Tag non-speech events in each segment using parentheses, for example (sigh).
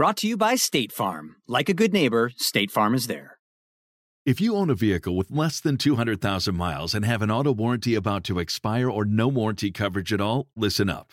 Brought to you by State Farm. Like a good neighbor, State Farm is there. If you own a vehicle with less than 200,000 miles and have an auto warranty about to expire or no warranty coverage at all, listen up.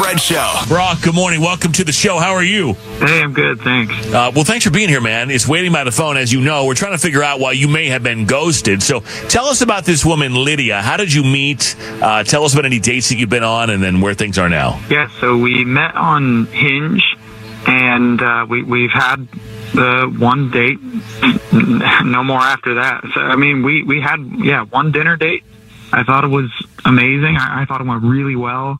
Fred Show. Brock, good morning. Welcome to the show. How are you? Hey, I'm good, thanks. Uh, well, thanks for being here, man. It's waiting by the phone, as you know. We're trying to figure out why you may have been ghosted. So tell us about this woman, Lydia. How did you meet? Uh, tell us about any dates that you've been on and then where things are now. Yeah, so we met on Hinge, and uh, we, we've had the one date, (laughs) no more after that. So, I mean, we, we had, yeah, one dinner date. I thought it was amazing. I, I thought it went really well.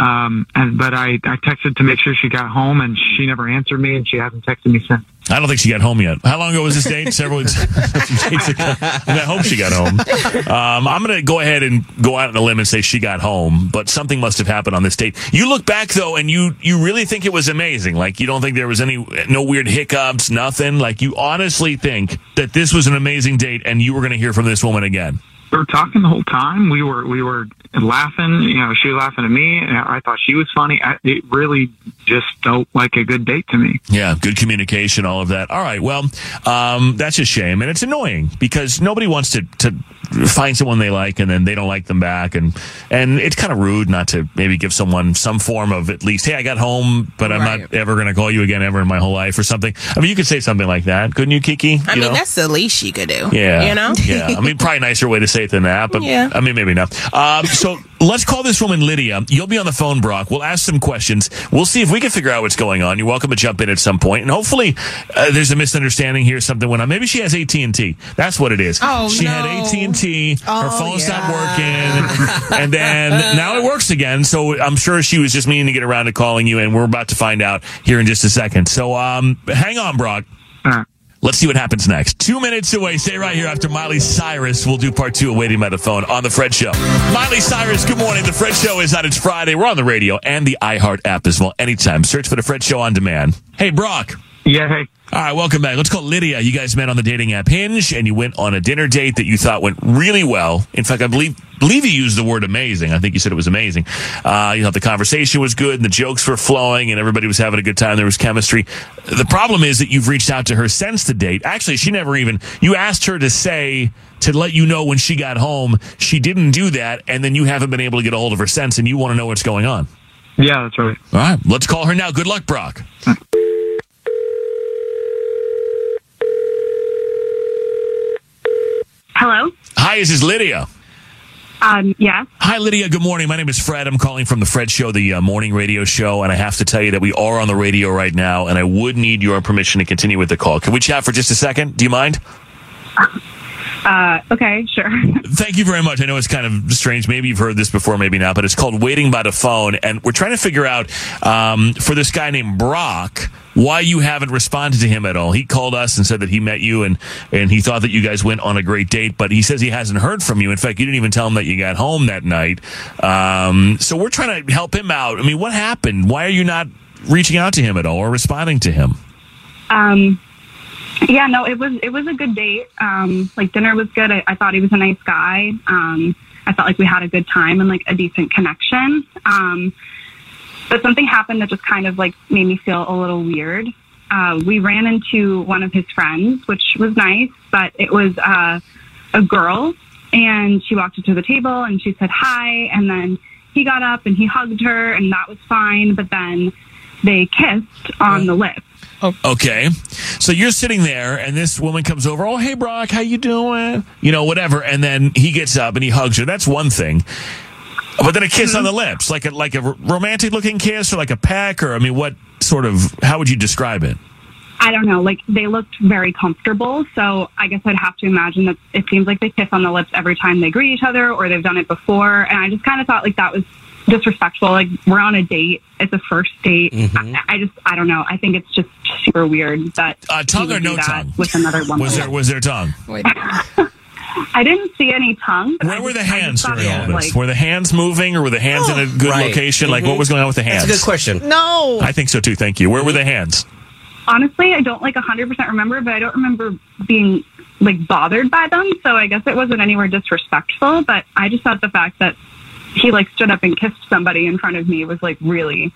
Um, and but I, I texted to make sure she got home, and she never answered me, and she hasn't texted me since. I don't think she got home yet. How long ago was this date? Several (laughs) days ago. I hope she got home. Um, I'm going to go ahead and go out on a limb and say she got home, but something must have happened on this date. You look back though, and you you really think it was amazing. Like you don't think there was any no weird hiccups, nothing. Like you honestly think that this was an amazing date, and you were going to hear from this woman again. We were talking the whole time. We were we were laughing. You know, she was laughing at me, and I thought she was funny. I, it really just felt like a good date to me. Yeah, good communication, all of that. All right, well, um, that's a shame, and it's annoying because nobody wants to to find someone they like and then they don't like them back, and and it's kind of rude not to maybe give someone some form of at least, hey, I got home, but I'm Right. not ever going to call you again ever in my whole life or something. I mean, you could say something like that, couldn't you, Kiki? I You mean, know? that's the least you could do. Yeah. You know? yeah. I mean, probably nicer way to say it than that, but (laughs) Yeah. I mean, maybe not. Um, so let's call this woman Lydia. You'll be on the phone, Brock. We'll ask some questions. We'll see if we can figure out what's going on. You're welcome to jump in at some point, and hopefully uh, there's a misunderstanding here. Something went on. Maybe she has AT and T. That's what it is. Oh, she no. had AT and T. Her Oh, phone stopped working, (laughs) and then now it works again. So I'm sure she was just meaning to get around to calling you, and we're about to find out here in just a second. So um, hang on, Brock. Let's see what happens next. Two minutes away. Stay right here after Miley Cyrus. We'll do part two of Waiting by the Phone on The Fred Show. Miley Cyrus, good morning. The Fred Show is on. It's Friday. We're on the radio and the iHeart app as well. Anytime. Search for The Fred Show on demand. Hey, Brock. Yeah, hey. All right, welcome back. Let's call Lydia. You guys met on the dating app Hinge, and you went on a dinner date that you thought went really well. In fact, I believe believe you used the word amazing. I think you said it was amazing. Uh, you know, the conversation was good, and the jokes were flowing, and everybody was having a good time. There was chemistry. The problem is that you've reached out to her since the date. Actually, she never even. You asked her to say to let you know when she got home. She didn't do that, and then you haven't been able to get a hold of her since, and you want to know what's going on. Yeah, that's right. All right, let's call her now. Good luck, Brock. Hello. Hi, this is Lydia. Um, yeah. Hi, Lydia. Good morning. My name is Fred. I'm calling from the Fred Show, the uh, morning radio show, and I have to tell you that we are on the radio right now, and I would need your permission to continue with the call. Can we chat for just a second? Do you mind? Uh, okay, sure. (laughs) Thank you very much. I know it's kind of strange. Maybe you've heard this before, maybe not, but it's called Waiting by the Phone. And we're trying to figure out um, for this guy named Brock why you haven't responded to him at all. He called us and said that he met you and, and he thought that you guys went on a great date, but he says he hasn't heard from you. In fact, you didn't even tell him that you got home that night. Um, so we're trying to help him out. I mean, what happened? Why are you not reaching out to him at all or responding to him? Um, yeah, no, it was it was a good date. Um, like dinner was good. I, I thought he was a nice guy. Um, I felt like we had a good time and like a decent connection. Um, but something happened that just kind of like made me feel a little weird. Uh, we ran into one of his friends, which was nice, but it was uh, a girl, and she walked up to the table and she said hi, and then he got up and he hugged her, and that was fine. But then they kissed on the lips. Okay. So you're sitting there and this woman comes over, "Oh, hey Brock, how you doing?" You know, whatever, and then he gets up and he hugs her. That's one thing. But then a kiss on the lips, like a like a romantic looking kiss or like a peck or I mean, what sort of how would you describe it? I don't know, like they looked very comfortable. So I guess I'd have to imagine that it seems like they kiss on the lips every time they greet each other or they've done it before. And I just kind of thought like that was disrespectful. Like we're on a date. It's a first date. Mm-hmm. I, I just, I don't know. I think it's just super weird that Uh, tongue or no tongue? with another woman. Was there was there tongue? (laughs) I didn't see any tongue. but I Where were the just hands thought during all this? like- Were the hands moving or were the hands in a good Right. location? Like what Mhm. was going on with the hands? That's a good question. No. I think so too. Thank you. Where were the hands? honestly, I don't like 100% remember, but I don't remember being like bothered by them. So I guess it wasn't anywhere disrespectful, but I just thought the fact that he like stood up and kissed somebody in front of me was like really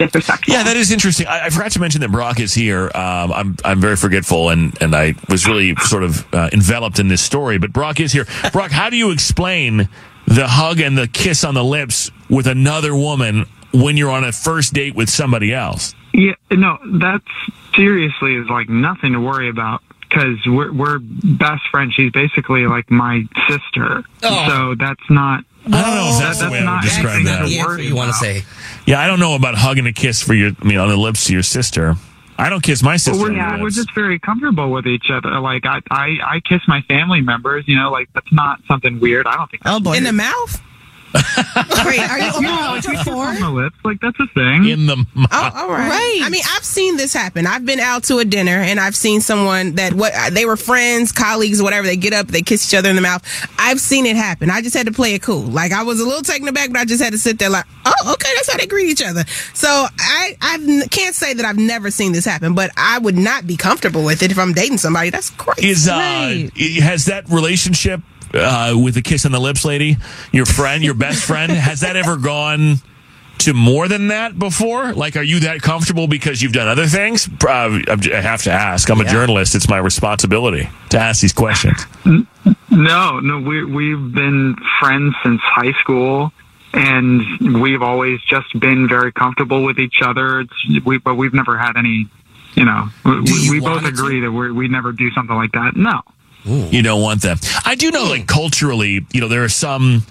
Yeah, that is interesting. I, I forgot to mention that Brock is here. Um, I'm I'm very forgetful, and and I was really sort of uh, enveloped in this story. But Brock is here. (laughs) Brock, how do you explain the hug and the kiss on the lips with another woman when you're on a first date with somebody else? Yeah, no, that's seriously is like nothing to worry about because we're we're best friends. She's basically like my sister, Oh. so that's not. I don't know if that's, That- the way I would not describe anything that. to Yeah, worry you want to say. Yeah, I don't know about hugging a kiss for your, I mean, on the lips to your sister. I don't kiss my sister. Well, we're, on the yeah, we're just very comfortable with each other. Like I, I, I kiss my family members. You know, like that's not something weird. I don't think. That's Oh boy. In the mouth? (laughs) Wait, are you yeah, like, before? on the lips. Like that's a thing. in the mouth. Oh, all right. Right. I mean, I've seen this happen. I've been out to a dinner and I've seen someone that what they were friends, colleagues, whatever. They get up, they kiss each other in the mouth. I've seen it happen. I just had to play it cool. Like I was a little taken aback, but I just had to sit there like, oh, okay, that's how they greet each other. So I I can't say that I've never seen this happen, but I would not be comfortable with it if I'm dating somebody. That's crazy. Is uh, Right. has that relationship uh, with the kiss on the lips lady, your friend, your best friend, has that ever gone to more than that before? Like, are you that comfortable because you've done other things? Uh, I'm- have to ask. I'm a journalist. It's my responsibility to ask these questions. No, no, we we've been friends since high school, and we've always just been very comfortable with each other. It's, we, but we've never had any, you know, we, you we both it to? agree that we we never do something like that. No. You don't want them. I do know, like culturally, you know, there are some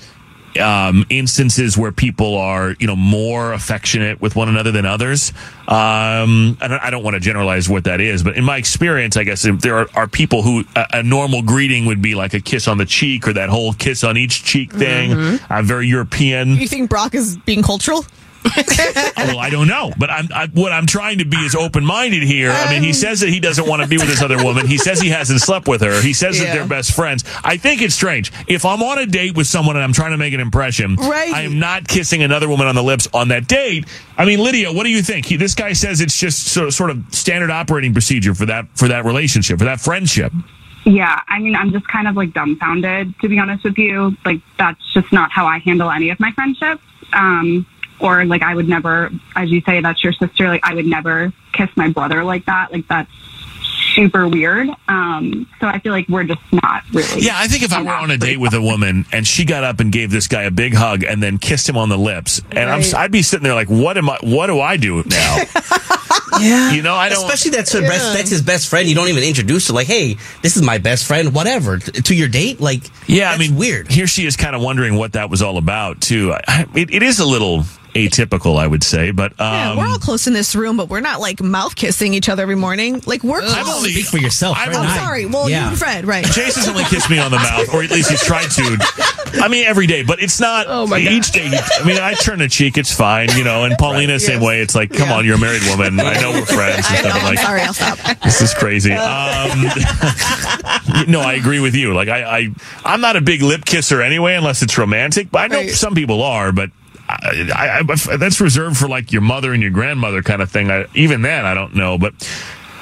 um, instances where people are, you know, more affectionate with one another than others. Um, I don't, I don't want to generalize what that is, but in my experience, I guess there are, are people who a, a normal greeting would be like a kiss on the cheek or that whole kiss on each cheek thing. I'm very European. You think Brock is being cultural? Well, I don't know, but I'm I, what I'm trying to be is open minded here. I mean, he says that he doesn't want to be with this other woman. He says he hasn't slept with her. He says that they're best friends. I think it's strange. If I'm on a date with someone and I'm trying to make an impression, Right. I am not kissing another woman on the lips on that date. I mean, Lydia, what do you think? He, this guy says it's just sort of, sort of standard operating procedure for that for that relationship for that friendship. Yeah, I mean, I'm just kind of like dumbfounded, to be honest with you. Like, that's just not how I handle any of my friendships. Um, or like, I would never, as you say, that's your sister. Like, I would never kiss my brother like that. Like, that's super weird. Um, so I feel like we're just not really. Yeah, I think if I were on a date with a woman and she got up and gave this guy a big hug and then kissed him on the lips, and I'm, Right. I'd be sitting there like, what am I? What do I do now? (laughs) yeah. You know, I don't. Especially that's her best, that's his best friend. You don't even introduce her like, hey, this is my best friend, whatever. To your date, like, Yeah, I mean, weird. Here she is, kind of wondering what that was all about too. I, it, it is a little. Atypical, I would say. But um, Yeah, we're all close in this room, but we're not like mouth kissing each other every morning. Like we're close. I've only- Speak for yourself. I've Fred I'm and I- sorry. Well, yeah. you and Fred, right? Jason's only kissed me on the mouth, or at least he's tried to. I mean, every day, but it's not Oh, my God. each day. I mean, I turn a cheek, it's fine, you know. And Paulina, same yes. way. It's like, come Yeah. on, you're a married woman. I know we're friends. And I stuff. I'm I'm like, sorry. I'll stop. this is crazy. Um, (laughs) no, I agree with you. Like, I, I, I'm not a big lip kisser anyway, unless it's romantic. But I know Right. some people are. But I, I, that's reserved for like your mother and your grandmother kind of thing. I, even then, I don't know. But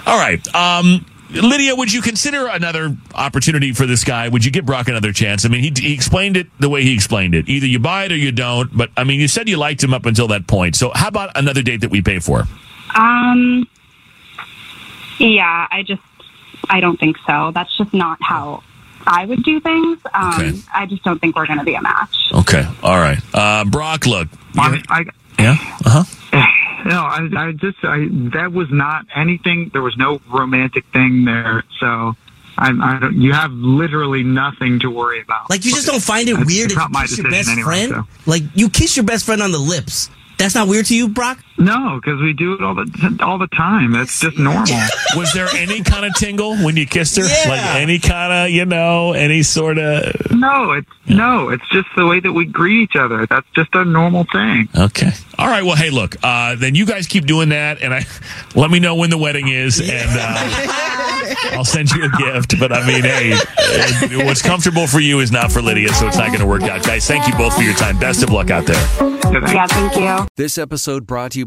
all right. Um, Lydia, would you consider another opportunity for this guy? Would you give Brock another chance? I mean, he, he explained it the way he explained it. Either you buy it or you don't. But I mean, you said you liked him up until that point. So how about another date that we pay for? Um, yeah, I just, I don't think so. That's just not how I would do things. Um, Okay. I just don't think we're going to be a match. Okay. All right. Uh, Brock, look. I, I, Yeah. Uh huh. (sighs) no, I, I just, I, that was not anything. There was no romantic thing there. So I, I don't, you have literally nothing to worry about. Like you just don't find it weird it's if you kiss your decision best anyway, friend. so. Like you kiss your best friend on the lips. That's not weird to you, Brock? No, because we do it all the all the time. It's just normal. (laughs) Was there any kind of tingle when you kissed her? Yeah. Like any kind of, you know, any sort of. No, it's no, it's just the way that we greet each other. That's just a normal thing. Okay. All right. Well, hey, look. Uh, then you guys keep doing that, and I (laughs) let me know when the wedding is, and uh, I'll send you a gift. But I mean, hey, uh, what's comfortable for you is not for Lydia, so it's not going to work out, guys. Thank you both for your time. Best of luck out there. Yeah, thank you. This episode brought to you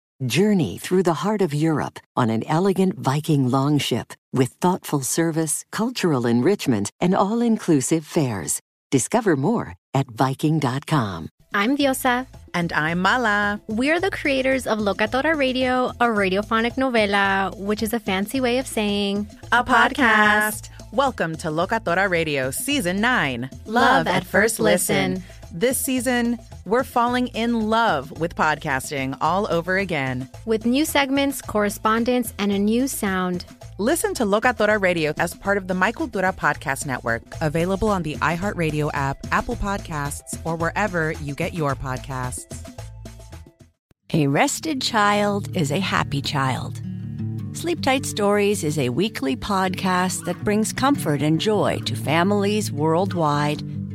Journey through the heart of Europe on an elegant Viking longship with thoughtful service, cultural enrichment, and all inclusive fares. Discover more at Viking.com. I'm Diosa. And I'm Mala. We're the creators of Locatora Radio, a radiophonic novela, which is a fancy way of saying A podcast. Welcome to Locatora Radio Season 9 Love at First Listen. This season, we're falling in love with podcasting all over again. with new segments, correspondence, and a new sound. Listen to Locatora Radio as part of the Mi Cultura Podcast Network, available on the iHeartRadio app, Apple Podcasts, or wherever you get your podcasts. A rested child is a happy child. Sleep Tight Stories is a weekly podcast that brings comfort and joy to families worldwide